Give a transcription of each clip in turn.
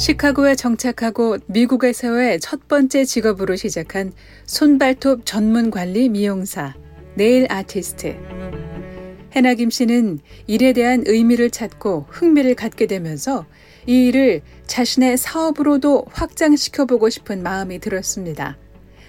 시카고에 정착하고 미국에서의 첫 번째 직업으로 시작한 손발톱 전문 관리 미용사, nail artist. 해나 김 씨는 일에 대한 의미를 찾고 흥미를 갖게 되면서 이 일을 자신의 사업으로도 확장시켜보고 싶은 마음이 들었습니다.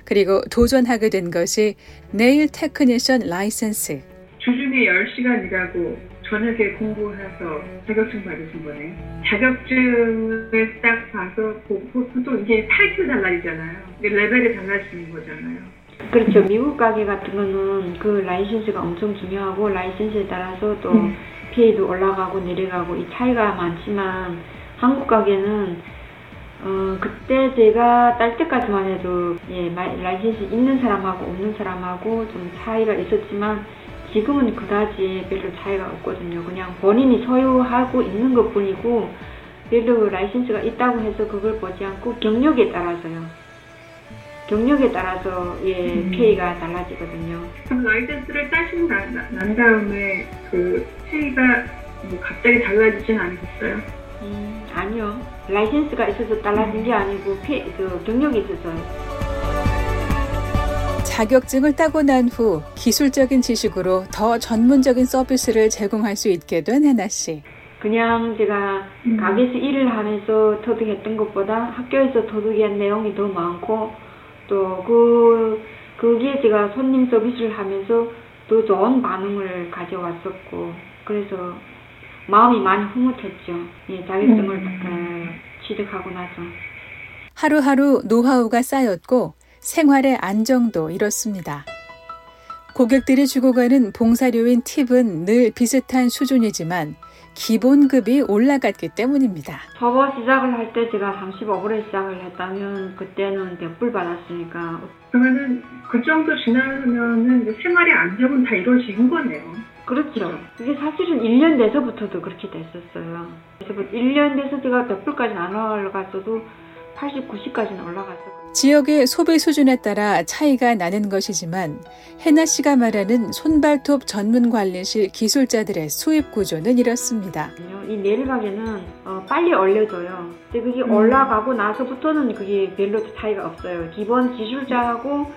그리고 도전하게 된 것이 nail technician license. 주중에 10시간 일하고 저녁에 공부해서 자격증 받으신 거네. 자격증을 딱 봐서 보통 이게 타이틀 달라지잖아요. 레벨이 달라지는 거잖아요. 그렇죠. 미국 가게 같은 거는 그 라이센스가 엄청 중요하고 라이센스에 따라서 또 음. pay도 올라가고 내려가고 이 차이가 많지만 한국 가게는 어 그때 제가 딸 때까지만 해도 예 라이센스 있는 사람하고 없는 사람하고 좀 차이가 있었지만 지금은 그다지 별로 차이가 없거든요. 그냥 본인이 소유하고 있는 것 뿐이고 별로 라이센스가 있다고 해서 그걸 보지 않고 경력에 따라서요. 경력에 따라서 예 음. pay가 달라지거든요. 그럼 라이센스를 따시고 난, 난 다음에 그 pay가 뭐 갑자기 달라지진 않으셨어요? 음 아니요. 라이센스가 있어서 달라진 게 아니고 페, 그 경력이 있어서요. 자격증을 따고 난 후 기술적인 지식으로 더 전문적인 서비스를 제공할 수 있게 된 해나 씨. 그냥 제가 음. 가게에서 일을 하면서 터득했던 것보다 학교에서 터득한 내용이 더 많고 또그 그게 제가 손님 서비스를 하면서 더 좋은 반응을 가져왔었고 그래서 마음이 많이 흐뭇했죠. 예, 자격증을 음. 어, 취득하고 나서. 하루하루 노하우가 쌓였고 생활의 안정도 이렇습니다. 고객들이 주고 가는 봉사료인 팁은 늘 비슷한 수준이지만 기본급이 올라갔기 때문입니다. 저거 시작을 할 때 제가 35불에 시작을 했다면 그때는 100불 받았으니까 그러면은 그 정도 지나면은 생활의 안정은 다 이루어진 거네요. 그렇죠. 그게 사실은 1년 돼서부터도 그렇게 됐었어요. 그래서 1년 돼서 제가 100불까지는 안 올라갔어도 80, 90까지는 올라갔었고 지역의 소비 수준에 따라 차이가 나는 것이지만 해나 씨가 말하는 손발톱 전문 관리실 기술자들의 수입 구조는 이렇습니다. 이 가게는 어, 빨리 얼려져요. 근데 그게 음. 올라가고 나서부터는 그게 별로 차이가 없어요. 기본 기술자하고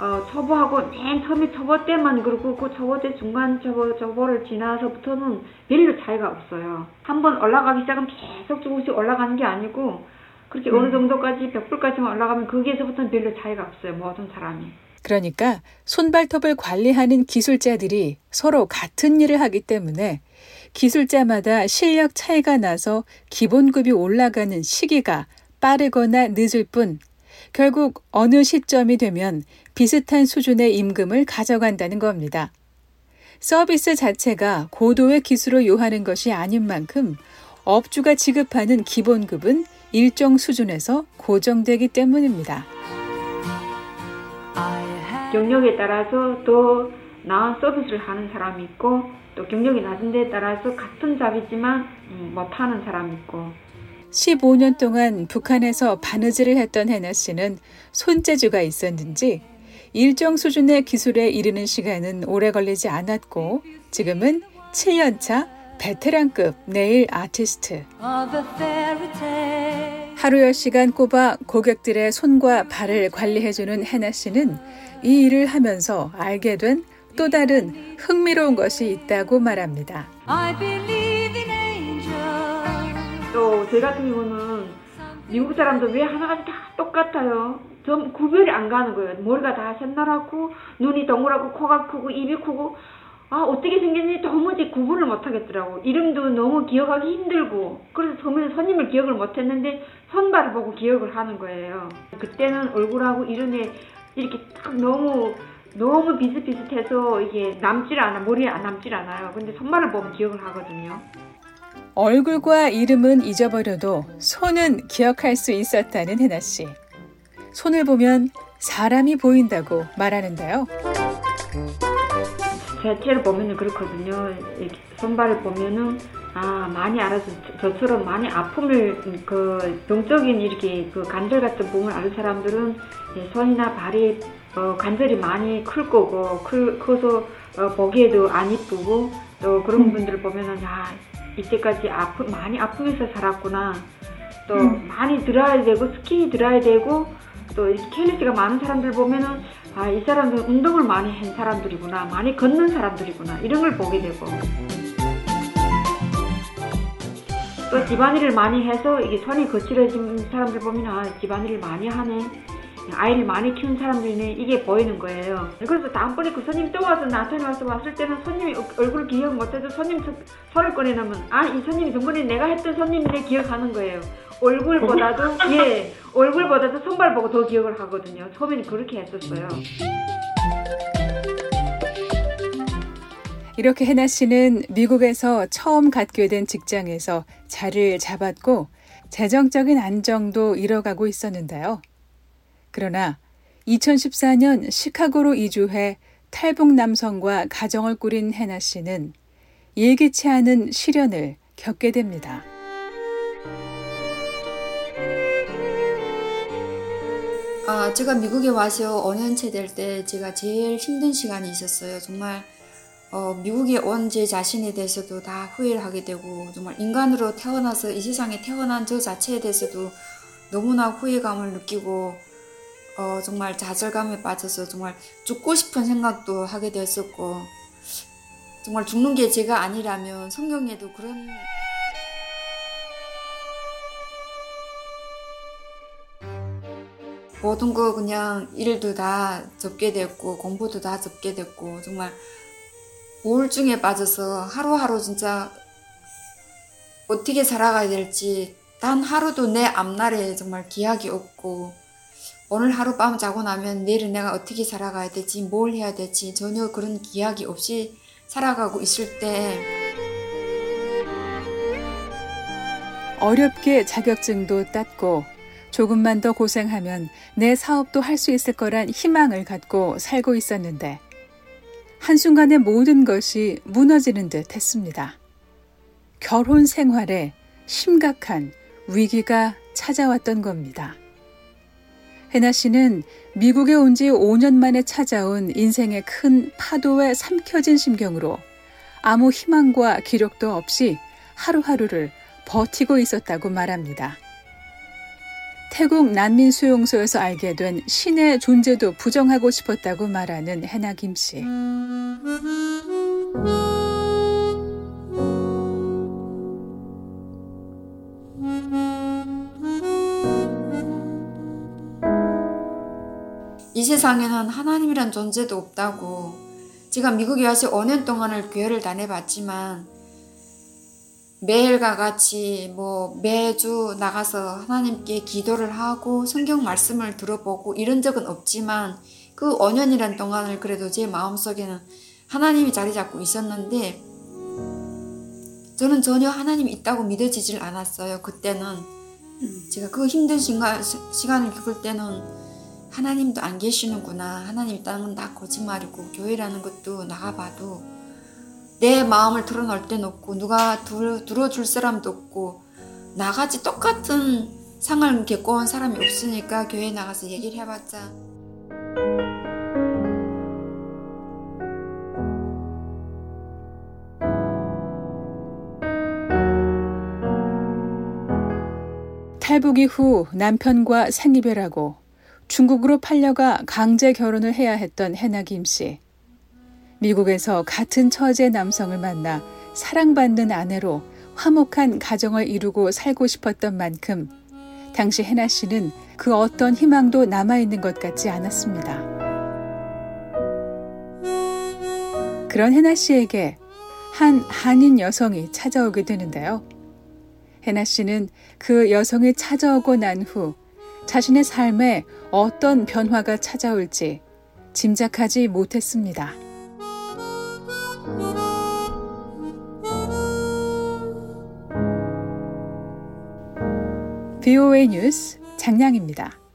어, 초보하고 맨 처음에 초보 때만 그렇고 그 초보 때 중간 초보 초보를 지나서부터는 별로 차이가 없어요. 한번 올라가기 시작하면 계속 조금씩 올라가는 게 아니고 그렇게 음. 어느 정도까지 벽불까지만 올라가면 거기에서부터는 별로 차이가 없어요. 모든 사람이. 그러니까 손발톱을 관리하는 기술자들이 서로 같은 일을 하기 때문에 기술자마다 실력 차이가 나서 기본급이 올라가는 시기가 빠르거나 늦을 뿐 결국 어느 시점이 되면 비슷한 수준의 임금을 가져간다는 겁니다. 서비스 자체가 고도의 기술을 요하는 것이 아닌 만큼 업주가 지급하는 기본급은 일정 수준에서 고정되기 때문입니다. 경력에 따라서 더 나은 서비스를 하는 사람이 있고 또 경력이 낮은 데에 따라서 같은 잡이지만 음, 못하는 사람이 있고 15년 동안 북한에서 바느질을 했던 해나 씨는 손재주가 있었는지 일정 수준의 기술에 이르는 시간은 오래 걸리지 않았고 지금은 7년차 베테랑급 네일 아티스트. 하루 10시간 꼽아 고객들의 손과 발을 관리해주는 해나 씨는 이 일을 하면서 알게 된 또 다른 흥미로운 것이 있다고 말합니다. 또제 같은 경우는 미국 사람들 왜 하나같이 다 똑같아요. 좀 구별이 안 가는 거예요. 머리가 다 샛노랗고 눈이 동그랗고 코가 크고 입이 크고 아 어떻게 생겼는지 도무지 구분을 못하겠더라고. 이름도 너무 기억하기 힘들고. 그래서 처음에는 손님을 기억을 못했는데 선발을 보고 기억을 하는 거예요. 그때는 얼굴하고 이름에 이렇게 딱 너무 너무 비슷비슷해서 이게 남질 않아 머리에 안 남질 않아요. 근데 손발을 보면 기억을 하거든요. 얼굴과 이름은 잊어버려도 손은 기억할 수 있었다는 해나 씨. 손을 보면 사람이 보인다고 말하는데요. 자체를 보면은 그렇거든요. 손발을 보면은 아 많이 알아서 저처럼 많이 아픔을 그 병적인 이렇게 그 관절 같은 부분을 아는 사람들은 손이나 발이 어, 관절이 많이 클 거고 클, 커서 어, 보기에도 안 이쁘고 또 그런 음. 분들을 보면은 아 이때까지 아프 많이 아프면서 살았구나 또 많이 들어야 되고 스킨이 들어야 되고 또 이렇게 캘리티가 많은 사람들 보면은 아 이 사람들은 운동을 많이 한 사람들이구나 많이 걷는 사람들이구나 이런 걸 보게 되고. 또 집안일을 많이 해서 이게 손이 거칠어진 사람들 보면 아 집안일을 많이 하네 아이를 많이 키운 사람들이네 이게 보이는 거예요. 그래서 다음번에 그 손님 또 와서 나한테 와서 왔을 때는 손님이 얼굴 기억 못해도 손님 손을 꺼내놓으면 아 이 손님이 전번에 내가 했던 손님이네 기억하는 거예요. 얼굴보다도 예 얼굴보다도 손발 보고 더 기억을 하거든요. 처음에는 그렇게 했었어요. 이렇게 해나 씨는 미국에서 처음 갖게 된 직장에서 자리를 잡았고 재정적인 안정도 이뤄가고 있었는데요. 그러나 2014년 시카고로 이주해 탈북 남성과 가정을 꾸린 해나 씨는 예기치 않은 시련을 겪게 됩니다. 아, 제가 미국에 와서 5년째 될때 제가 제일 힘든 시간이 있었어요. 정말 어, 미국에 온 제 자신에 대해서도 다 후회를 하게 되고 정말 인간으로 태어나서 이 세상에 태어난 저 자체에 대해서도 너무나 후회감을 느끼고 어, 정말 좌절감에 빠져서 정말 죽고 싶은 생각도 하게 되었었고 정말 죽는 게 제가 아니라면 성경에도 그런 모든 거 그냥 일도 다 접게 됐고 공부도 다 접게 됐고 정말 우울증에 빠져서 하루하루 진짜 어떻게 살아가야 될지 단 하루도 내 앞날에 정말 기약이 없고 오늘 하룻밤 자고 나면 내일은 내가 어떻게 살아가야 될지 뭘 해야 될지 전혀 그런 기약이 없이 살아가고 있을 때 어렵게 자격증도 땄고 조금만 더 고생하면 내 사업도 할 수 있을 거란 희망을 갖고 살고 있었는데 한순간에 모든 것이 무너지는 듯 했습니다. 결혼 생활에 심각한 위기가 찾아왔던 겁니다. 해나 씨는 미국에 온 지 5년 만에 찾아온 인생의 큰 파도에 삼켜진 심경으로 아무 희망과 기력도 없이 하루하루를 버티고 있었다고 말합니다. 태국 난민 수용소에서 알게 된 신의 존재도 부정하고 싶었다고 말하는 해나 김 씨. 세상에는 하나님이란 존재도 없다고 제가 미국에 와서 5년 동안을 교회를 다녀봤지만 매일과 같이 뭐 매주 나가서 하나님께 기도를 하고 성경 말씀을 들어보고 이런 적은 없지만 그 5년이란 동안을 그래도 제 마음속에는 하나님이 자리 잡고 있었는데 저는 전혀 하나님이 있다고 믿어지질 않았어요. 그때는 제가 그 힘든 시간, 시간을 겪을 때는 하나님도 안 계시는구나. 하나님 건다 거짓말이고 교회라는 것도 나가봐도 내 마음을 털어놓을 데는 없고 누가 들어, 들어줄 사람도 없고 나같이 똑같은 상을 겪어온 사람이 없으니까 교회 나가서 얘기를 해봤자 탈북 이후 남편과 생이별하고 중국으로 팔려가 강제 결혼을 해야 했던 해나 김 씨. 미국에서 같은 처지의 남성을 만나 사랑받는 아내로 화목한 가정을 이루고 살고 싶었던 만큼 당시 해나 씨는 그 어떤 희망도 남아있는 것 같지 않았습니다. 그런 해나 씨에게 한 한인 여성이 찾아오게 되는데요. 해나 씨는 그 여성이 찾아오고 난 후 자신의 삶에 어떤 변화가 찾아올지 짐작하지 못했습니다. VOA 뉴스 장량입니다.